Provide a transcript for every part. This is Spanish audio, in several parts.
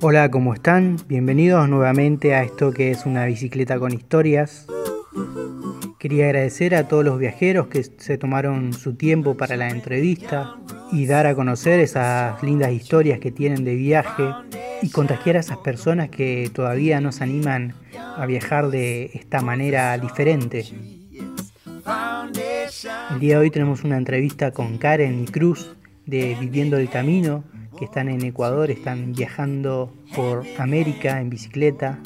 Hola, ¿cómo están? Bienvenidos nuevamente a esto que es una bicicleta con historias. Quería agradecer a todos los viajeros que se tomaron su tiempo para la entrevista y dar a conocer esas lindas historias que tienen de viaje y contagiar a esas personas que todavía no se animan a viajar de esta manera diferente. El día de hoy tenemos una entrevista con Karen y Cruz de Viviendo el Camino, que están en Ecuador, están viajando por América en bicicleta.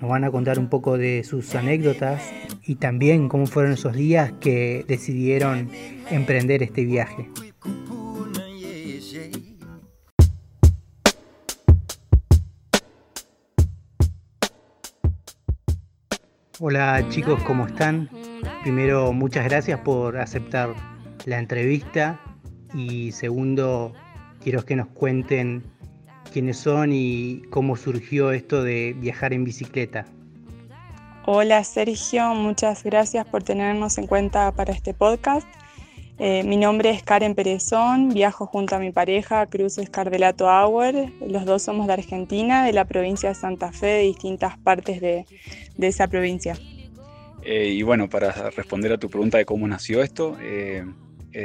Nos van a contar un poco de sus anécdotas y también cómo fueron esos días que decidieron emprender este viaje. Hola chicos, ¿cómo están? Primero, muchas gracias por aceptar la entrevista y segundo, quiero que nos cuenten quiénes son y cómo surgió esto de viajar en bicicleta. Hola Sergio, muchas gracias por tenernos en cuenta para este podcast. Eh, mi nombre es Karen Perezón, viajo junto a mi pareja Cruz Escardelato Auer. Los dos somos de Argentina, de la provincia de Santa Fe, de distintas partes de, esa provincia. Eh, y bueno, para responder a tu pregunta de cómo nació esto, eh,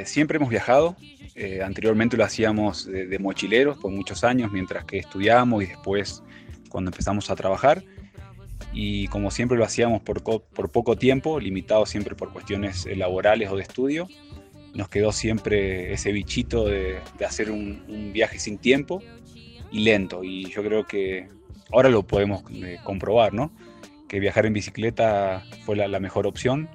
siempre hemos viajado, eh, anteriormente lo hacíamos de, mochileros por muchos años mientras que estudiábamos y después cuando empezamos a trabajar. Y como siempre lo hacíamos por, por poco tiempo, limitado siempre por cuestiones eh, laborales o de estudio, nos quedó siempre ese bichito de, hacer un, viaje sin tiempo y lento. Y yo creo que ahora lo podemos eh, comprobar, ¿no? Que viajar en bicicleta fue la, la mejor opción,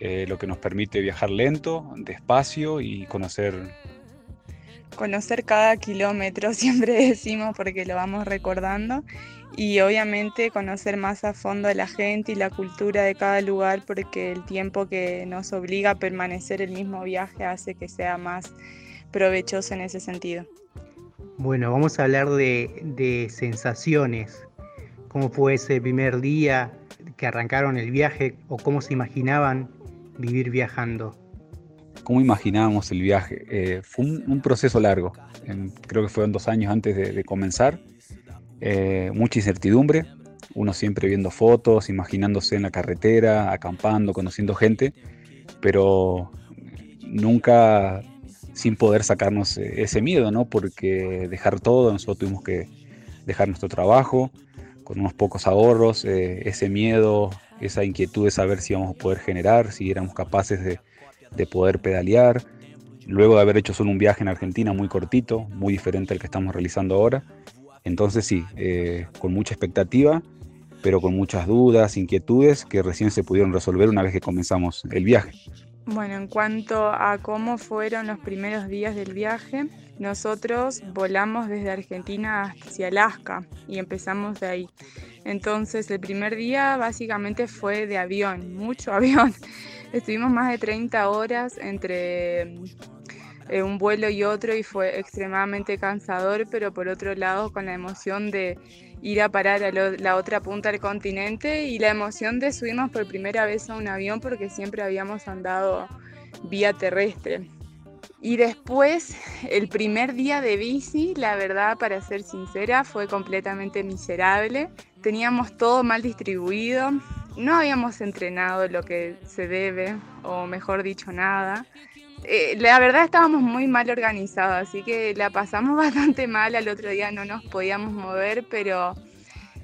lo que nos permite viajar lento, despacio y conocer conocer cada kilómetro, siempre decimos porque lo vamos recordando, y obviamente conocer más a fondo a la gente y la cultura de cada lugar porque el tiempo que nos obliga a permanecer el mismo viaje hace que sea más provechoso en ese sentido. Bueno, vamos a hablar de, de sensaciones. ¿Cómo fue ese primer día que arrancaron el viaje o cómo se imaginaban vivir viajando? Cómo imaginábamos el viaje. Eh, fue un, proceso largo, creo que fueron dos años antes de, comenzar, eh, mucha incertidumbre, uno siempre viendo fotos, imaginándose en la carretera, acampando, conociendo gente, pero nunca sin poder sacarnos ese miedo, ¿no? Porque dejar todo, nosotros tuvimos que dejar nuestro trabajo con unos pocos ahorros, eh, ese miedo, esa inquietud de saber si íbamos a poder generar, si éramos capaces de, de poder pedalear, luego de haber hecho solo un viaje en Argentina muy cortito, muy diferente al que estamos realizando ahora. Entonces sí, eh, con mucha expectativa, pero con muchas dudas, inquietudes que recién se pudieron resolver una vez que comenzamos el viaje. Bueno, en cuanto a cómo fueron los primeros días del viaje, nosotros volamos desde Argentina hacia Alaska y empezamos de ahí. Entonces el primer día básicamente fue de avión, mucho avión. Estuvimos más de 30 horas entre eh, un vuelo y otro y fue extremadamente cansador, pero por otro lado con la emoción de ir a parar a la otra punta del continente y la emoción de subirnos por primera vez a un avión porque siempre habíamos andado vía terrestre. Y después, el primer día de bici, la verdad, para ser sincera, fue completamente miserable. Teníamos todo mal distribuido, no habíamos entrenado lo que se debe, o mejor dicho, nada. Eh, la verdad estábamos muy mal organizados, así que la pasamos bastante mal. Al otro día no nos podíamos mover, pero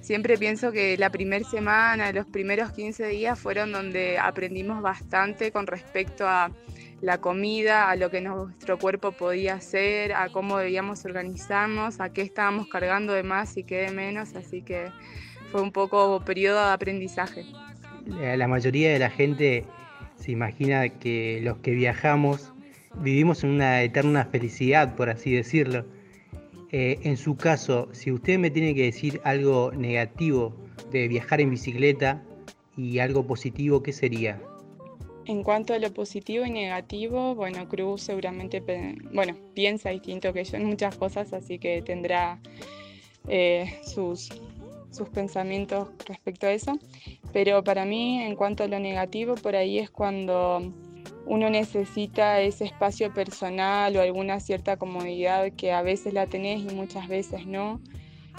siempre pienso que la primera semana, los primeros 15 días fueron donde aprendimos bastante con respecto a la comida, a lo que nuestro cuerpo podía hacer, a cómo debíamos organizarnos, a qué estábamos cargando de más y qué de menos, así que fue un poco periodo de aprendizaje. La mayoría de la gente se imagina que los que viajamos vivimos en una eterna felicidad, por así decirlo. Eh, en su caso, si usted me tiene que decir algo negativo de viajar en bicicleta y algo positivo, ¿qué sería? En cuanto a lo positivo y negativo, bueno, Cruz seguramente bueno, piensa distinto que yo en muchas cosas, así que tendrá eh, sus sus pensamientos respecto a eso. Pero para mí, en cuanto a lo negativo, por ahí es cuando uno necesita ese espacio personal o alguna cierta comodidad que a veces la tenés y muchas veces no.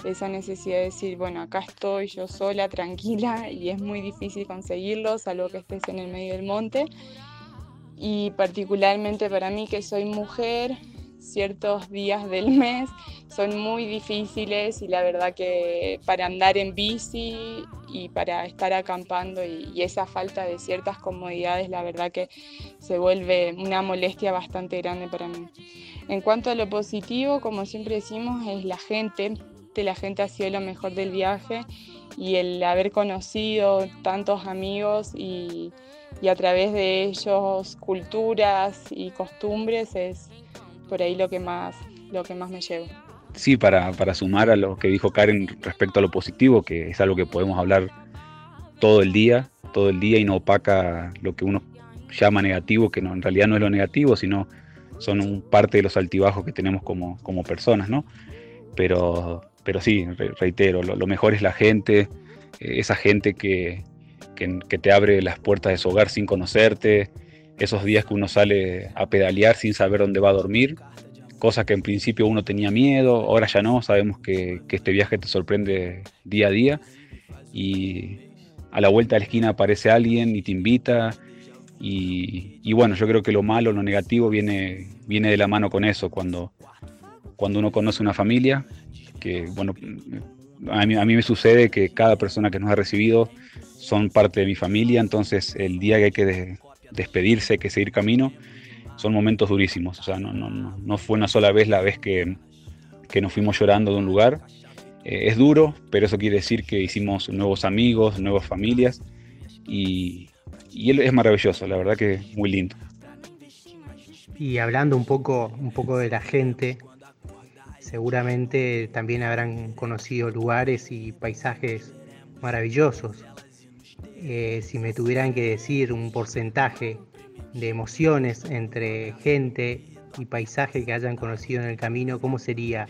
Esa necesidad de decir, bueno, acá estoy yo sola, tranquila, y es muy difícil conseguirlo, salvo que estés en el medio del monte. Y particularmente para mí que soy mujer, ciertos días del mes son muy difíciles y la verdad que para andar en bici y para estar acampando y, esa falta de ciertas comodidades, la verdad que se vuelve una molestia bastante grande para mí. En cuanto a lo positivo, como siempre decimos, es la gente. La gente ha sido lo mejor del viaje y el haber conocido tantos amigos y, a través de ellos culturas y costumbres es por ahí lo que más, lo que más me llevo. Sí, para, para sumar a lo que dijo Karen respecto a lo positivo, que es algo que podemos hablar todo el día, todo el día y no opaca lo que uno llama negativo, que no, en realidad no es lo negativo, sino son un parte de los altibajos que tenemos como, como personas, ¿no? Pero, pero sí, reitero, lo, mejor es la gente, eh, esa gente que, que, que, te abre las puertas de su hogar sin conocerte, esos días que uno sale a pedalear sin saber dónde va a dormir, cosa que en principio uno tenía miedo, ahora ya no, sabemos que, este viaje te sorprende día a día y a la vuelta de la esquina aparece alguien y te invita y, bueno, yo creo que lo malo, lo negativo viene, viene de la mano con eso, cuando, cuando uno conoce una familia, que bueno, a mí me sucede que cada persona que nos ha recibido son parte de mi familia, entonces el día que hay que despedirse que seguir camino, son momentos durísimos. O sea, no, fue una sola vez la vez que, nos fuimos llorando de un lugar. Eh, es duro, pero eso quiere decir que hicimos nuevos amigos, nuevas familias y, y es maravilloso, la verdad que muy lindo. Y hablando un poco, un poco de la gente, seguramente también habrán conocido lugares y paisajes maravillosos. Eh, si me tuvieran que decir un porcentaje de emociones entre gente y paisaje que hayan conocido en el camino, ¿cómo sería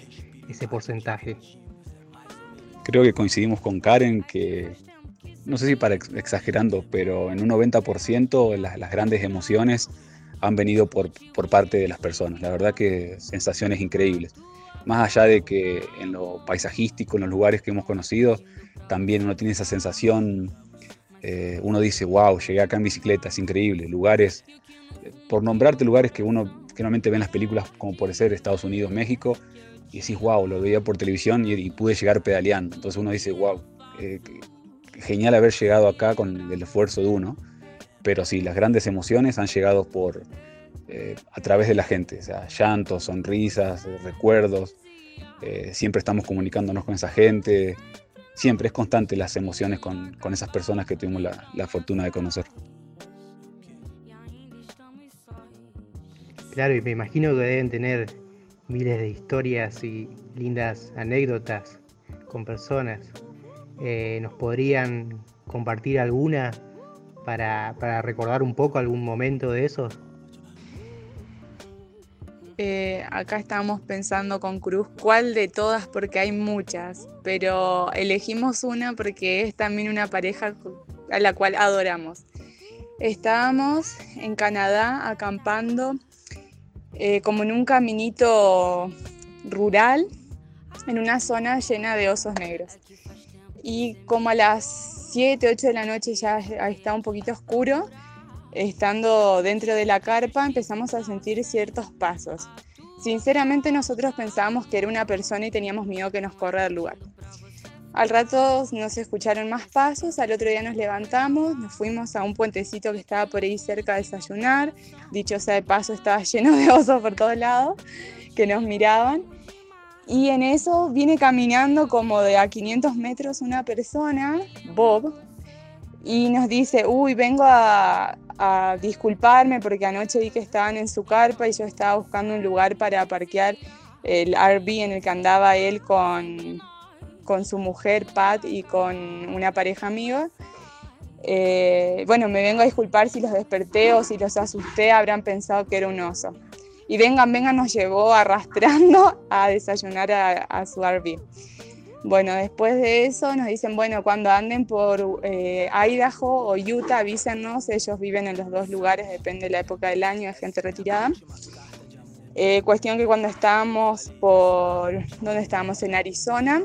ese porcentaje? Creo que coincidimos con Karen que, no sé si para exagerando, pero en un 90% las, las grandes emociones han venido por, por parte de las personas. La verdad que sensaciones increíbles. Más allá de que en lo paisajístico, en los lugares que hemos conocido, también uno tiene esa sensación eh, uno dice, wow, llegué acá en bicicleta, es increíble. Lugares, por nombrarte lugares que uno generalmente ve en las películas, como puede ser Estados Unidos, México, y decís, wow, lo veía por televisión y, pude llegar pedaleando. Entonces uno dice, wow, eh, genial haber llegado acá con el esfuerzo de uno. Pero sí, las grandes emociones han llegado por, eh, a través de la gente, sea, llantos, sonrisas, recuerdos. siempre estamos comunicándonos con esa gente, siempre es constante las emociones con, esas personas que tuvimos la, fortuna de conocer. Claro, y me imagino que deben tener miles de historias y lindas anécdotas con personas. Eh, ¿Nos podrían compartir alguna para, para recordar un poco algún momento de esos? Eh, acá estamos pensando con Cruz cuál de todas, porque hay muchas, pero elegimos una porque es también una pareja a la cual adoramos. Estábamos en Canadá acampando eh, como en un caminito rural en una zona llena de osos negros. Y como a las 7, 8 de la noche ya está un poquito oscuro, estando dentro de la carpa empezamos a sentir ciertos pasos. Sinceramente nosotros pensábamos que era una persona y teníamos miedo que nos corra del lugar. Al rato nos escucharon más pasos, al otro día nos levantamos, nos fuimos a un puentecito que estaba por ahí cerca a desayunar, dicho sea de paso estaba lleno de osos por todos lados que nos miraban y en eso viene caminando como de a 500 metros una persona, Bob, y nos dice, uy, vengo a, disculparme porque anoche vi que estaban en su carpa y yo estaba buscando un lugar para parquear el RV en el que andaba él con, con su mujer Pat y con una pareja amiga. Eh, bueno, me vengo a disculpar si los desperté o si los asusté, habrán pensado que era un oso. Y vengan, vengan, nos llevó arrastrando a desayunar a, a su RV. Bueno, después de eso nos dicen, bueno, cuando anden por eh, Idaho o Utah, avísenos, ellos viven en los dos lugares, depende de la época del año, hay gente retirada. Eh, cuestión que cuando estábamos por, ¿dónde estábamos? En Arizona,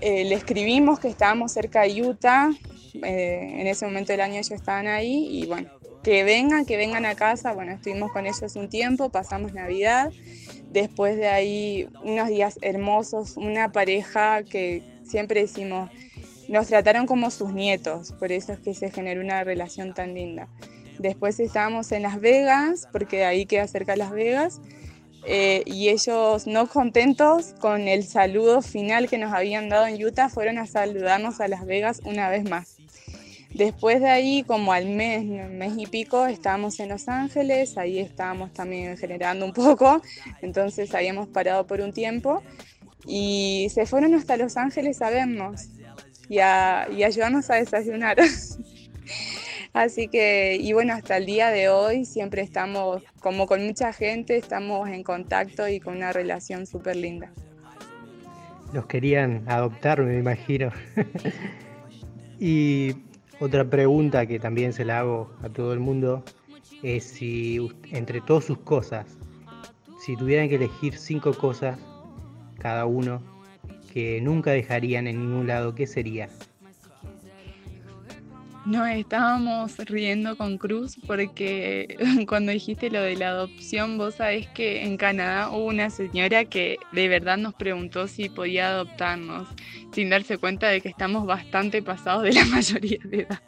eh, le escribimos que estábamos cerca de Utah, en ese momento del año ellos estaban ahí y bueno, que vengan, que vengan a casa, bueno, estuvimos con ellos un tiempo, pasamos Navidad Después de ahí, unos días hermosos, una pareja que siempre decimos, nos trataron como sus nietos, por eso es que se generó una relación tan linda. Después estábamos en Las Vegas, porque de ahí queda cerca Las Vegas, eh, y ellos no contentos con el saludo final que nos habían dado en Utah, fueron a saludarnos a Las Vegas una vez más. Después de ahí, como al mes, mes y pico, estábamos en Los Ángeles, ahí estábamos también generando un poco, entonces habíamos parado por un tiempo y se fueron hasta Los Ángeles a vernos y a, y ayudarnos a desayunar. Así que, y bueno, hasta el día de hoy siempre estamos, como con mucha gente, estamos en contacto y con una relación súper linda. Los querían adoptar, me imagino. y otra pregunta que también se la hago a todo el mundo es si entre todas sus cosas, si tuvieran que elegir cinco cosas cada uno que nunca dejarían en ningún lado, ¿qué sería? Nos estábamos riendo con Cruz porque cuando dijiste lo de la adopción, vos sabés que en Canadá hubo una señora que de verdad nos preguntó si podía adoptarnos, sin darse cuenta de que estamos bastante pasados de la mayoría de edad.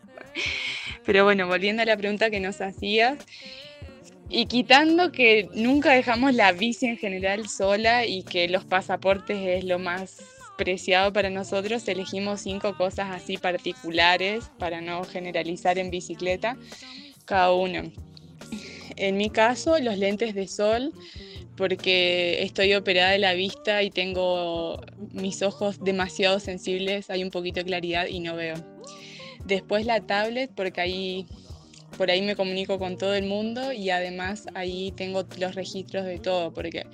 Pero bueno, volviendo a la pregunta que nos hacías, y quitando que nunca dejamos la bici en general sola y que los pasaportes es lo más preciado para nosotros, elegimos cinco cosas así particulares para no generalizar en bicicleta cada uno. En mi caso, los lentes de sol, porque estoy operada de la vista y tengo mis ojos demasiado sensibles, hay un poquito de claridad y no veo. Después la tablet, porque ahí por ahí me comunico con todo el mundo y además ahí tengo los registros de todo, porque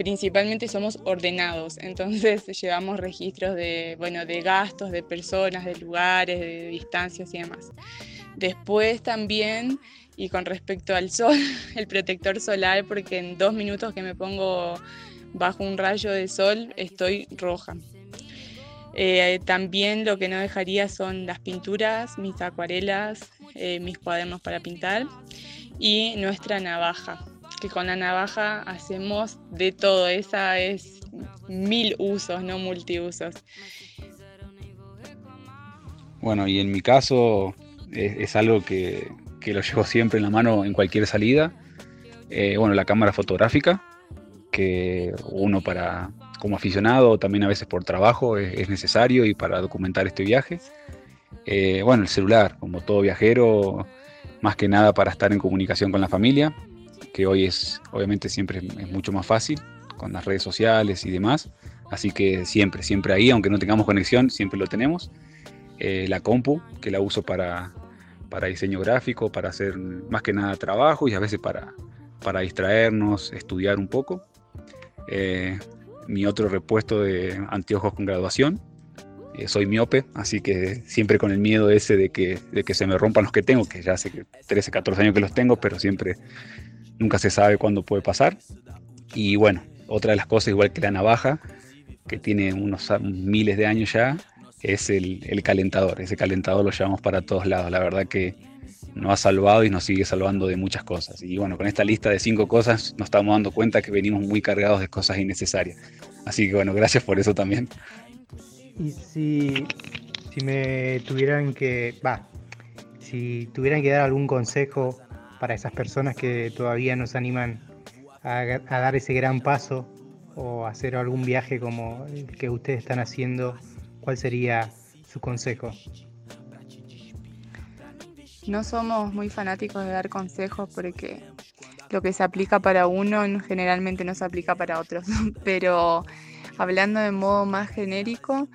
principalmente somos ordenados, entonces llevamos registros de, bueno, de gastos, de personas, de lugares, de distancias y demás. Después también, y con respecto al sol, el protector solar, porque en dos minutos que me pongo bajo un rayo de sol estoy roja. Eh, también lo que no dejaría son las pinturas, mis acuarelas, eh, mis cuadernos para pintar y nuestra navaja que con la navaja hacemos de todo, esa es mil usos, no multiusos. Bueno, y en mi caso es, algo que, lo llevo siempre en la mano en cualquier salida. Eh, bueno, la cámara fotográfica, que uno para como aficionado, también a veces por trabajo, es, necesario y para documentar este viaje. Eh, bueno, el celular, como todo viajero, más que nada para estar en comunicación con la familia que hoy es obviamente siempre es mucho más fácil con las redes sociales y demás. Así que siempre, siempre ahí, aunque no tengamos conexión, siempre lo tenemos. Eh, la compu, que la uso para, para diseño gráfico, para hacer más que nada trabajo y a veces para, para distraernos, estudiar un poco. Eh, mi otro repuesto de anteojos con graduación. Eh, soy miope, así que siempre con el miedo ese de que, de que se me rompan los que tengo, que ya hace 13, 14 años que los tengo, pero siempre nunca se sabe cuándo puede pasar. Y bueno, otra de las cosas, igual que la navaja, que tiene unos miles de años ya, es el, calentador. Ese calentador lo llevamos para todos lados. La verdad que nos ha salvado y nos sigue salvando de muchas cosas. Y bueno, con esta lista de cinco cosas nos estamos dando cuenta que venimos muy cargados de cosas innecesarias. Así que bueno, gracias por eso también. Y si, si me tuvieran que, va, si tuvieran que dar algún consejo para esas personas que todavía no se animan a, dar ese gran paso o hacer algún viaje como el que ustedes están haciendo, ¿cuál sería su consejo? No somos muy fanáticos de dar consejos porque lo que se aplica para uno generalmente no se aplica para otros, pero hablando de modo más genérico,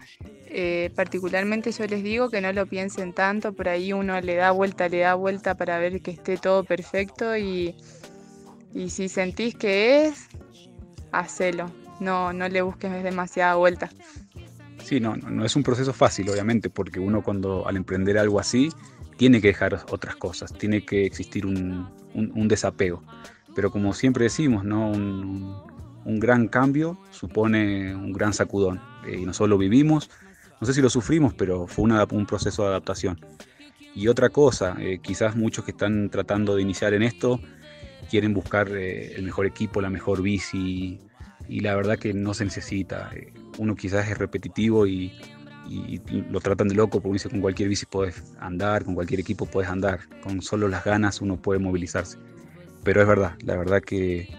eh, particularmente yo les digo que no lo piensen tanto, por ahí uno le da vuelta, le da vuelta para ver que esté todo perfecto y, si sentís que es, hacelo. no, no le busques demasiada vuelta. Sí, no, no es un proceso fácil, obviamente, porque uno cuando al emprender algo así tiene que dejar otras cosas, tiene que existir un, desapego. Pero como siempre decimos, ¿no? Un, gran cambio supone un gran sacudón. Eh, y nosotros lo vivimos, no sé si lo sufrimos, pero fue un proceso de adaptación. Y otra cosa, eh, quizás muchos que están tratando de iniciar en esto quieren buscar eh, el mejor equipo, la mejor bici, y la verdad que no se necesita. Uno quizás es repetitivo y, lo tratan de loco, porque dice con cualquier bici puedes andar, con cualquier equipo puedes andar, con solo las ganas uno puede movilizarse. Pero es verdad, la verdad que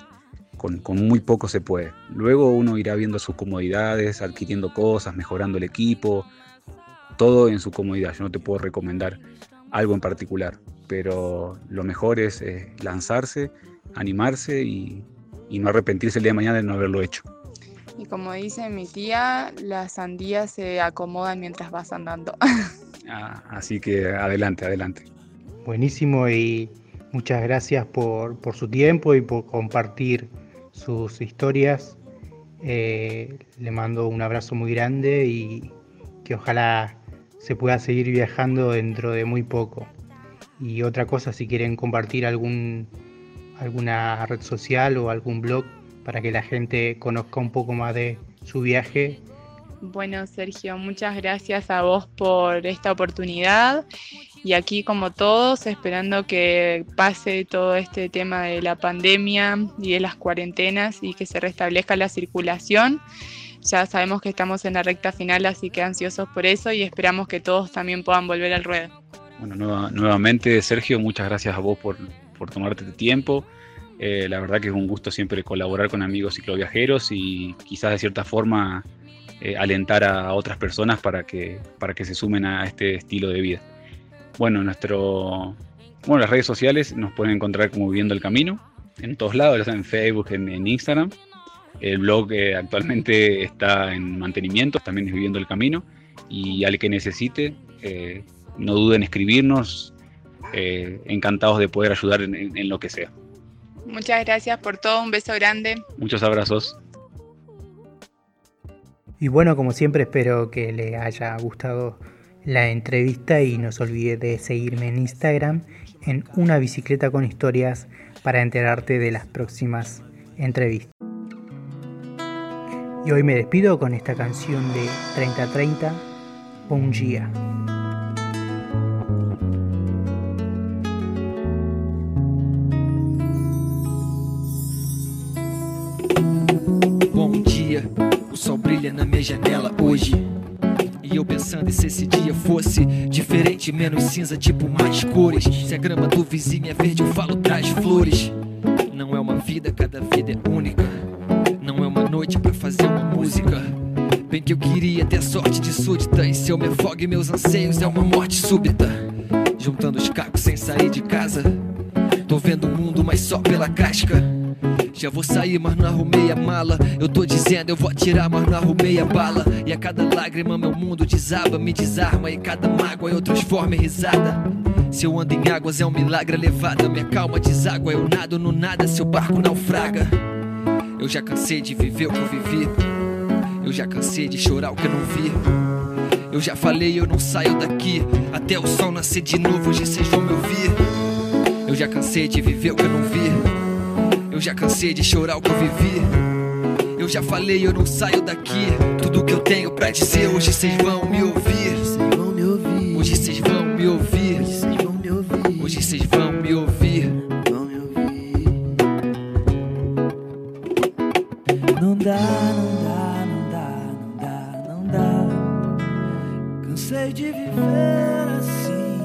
con, muy poco se puede. Luego uno irá viendo sus comodidades, adquiriendo cosas, mejorando el equipo, todo en su comodidad. Yo no te puedo recomendar algo en particular, pero lo mejor es lanzarse, animarse y, y no arrepentirse el día de mañana de no haberlo hecho. Y como dice mi tía, las sandías se acomodan mientras vas andando. Ah, así que adelante, adelante. Buenísimo y muchas gracias por, su tiempo y por compartir sus historias. Eh, le mando un abrazo muy grande y que ojalá se pueda seguir viajando dentro de muy poco. Y otra cosa, si quieren compartir algún alguna red social o algún blog para que la gente conozca un poco más de su viaje. Bueno, Sergio, muchas gracias a vos por esta oportunidad y aquí como todos esperando que pase todo este tema de la pandemia y de las cuarentenas y que se restablezca la circulación. Ya sabemos que estamos en la recta final, así que ansiosos por eso y esperamos que todos también puedan volver al ruedo. Bueno, nuevamente Sergio, muchas gracias a vos por, por tomarte el tiempo. Eh, la verdad que es un gusto siempre colaborar con amigos cicloviajeros y quizás de cierta forma eh, alentar a otras personas para que, para que se sumen a este estilo de vida. Bueno, nuestro, bueno, las redes sociales nos pueden encontrar como Viviendo el Camino, en todos lados, en Facebook, en, Instagram. El blog eh, actualmente está en mantenimiento, también es Viviendo el Camino. Y al que necesite, no duden en escribirnos, eh, encantados de poder ayudar en, lo que sea. Muchas gracias por todo, un beso grande. Muchos abrazos. Y bueno, como siempre espero que le haya gustado la entrevista y no se olvide de seguirme en Instagram en una bicicleta con historias para enterarte de las próximas entrevistas. Y hoy me despido con esta canción de 3030, Un día. brilha na minha janela hoje. E pensando se esse dia fosse diferente, menos cinza, tipo mais cores. Se a grama do vizinho é verde, eu falo traz flores. Não é uma vida, cada vida é única. Não é uma noite para fazer uma música. Bem que eu queria ter sorte de súdita. E se eu me afogue, meus anseios é uma morte súbita. Juntando os cacos sem sair de casa. Tô vendo o mundo, mas só pela casca. Já vou sair, mas não arrumei a mala. Eu tô dizendo, eu vou atirar, mas não arrumei a bala. E a cada lágrima, meu mundo desaba, me desarma. E cada mágoa eu transformo em risada. Se eu ando em águas, é um milagre elevada. Minha calma deságua, eu nado no nada, seu barco naufraga. Eu já cansei de viver o que eu vivi. Eu já cansei de chorar o que eu não vi. Eu já falei, eu não saio daqui. Até o sol nascer de novo, hoje vocês vão me ouvir. Eu já cansei de viver o que eu não vi. Eu já cansei de chorar o que eu vivi. Eu já falei, eu não saio daqui. Tudo que eu tenho pra dizer, hoje vocês vão me ouvir. Hoje vocês vão me ouvir. Hoje vocês vão me ouvir. Não dá, não dá, não dá, não dá, não dá. Cansei de viver assim.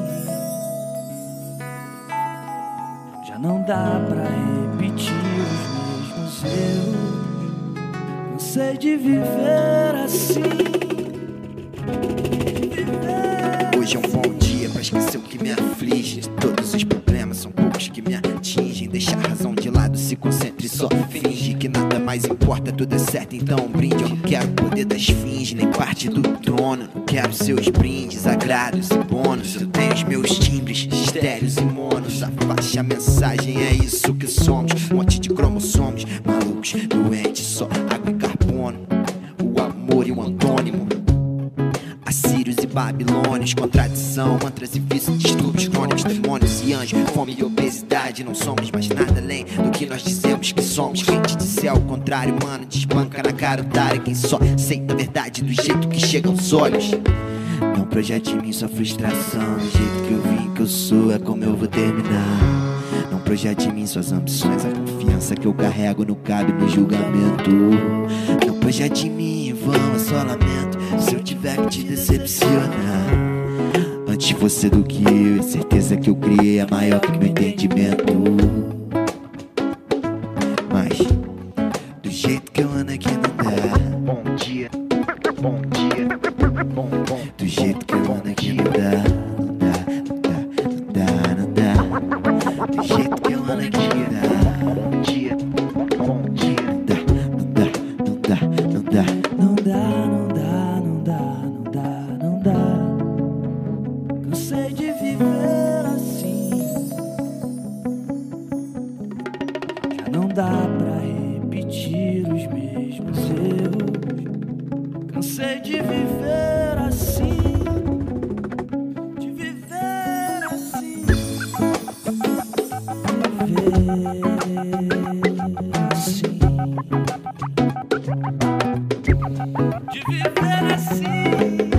Já não dá pra repetir eu Cansei de viver assim. Hoje é um bom dia pra esquecer o que me aflige. Todos os problemas são poucos que me atingem. Deixa a razão de lado, se concentre só. Finge que nada mais importa, tudo é certo, então brinde. Eu não quero poder das fins, nem parte do trono. Não quero seus brindes, agrados e bônus. Eu monos. A faixa, a mensagem é isso que somos. Um monte de cromossomos, malucos, doentes, só água e carbono. O amor e o antônimo. Assírios e babilônios, contradição, mantras e vícios, distúrbios crônicos, demônios e anjos, fome e obesidade. Não somos mais nada além do que nós dizemos que somos. Quem te disser ao contrário, mano, desbanca na cara otária. Quem só aceita a verdade do jeito que chega aos olhos. Não projete em mim sua frustração. Do jeito que eu vim, que eu sou, é como eu vou terminar. Não projete em mim suas ambições. A confiança que eu carrego não cabe no julgamento. Não projete em mim em vão, é só lamento. Se eu tiver que te decepcionar. Antes você do que eu, e certeza que eu criei é maior que meu entendimento. Dia, De viver assim.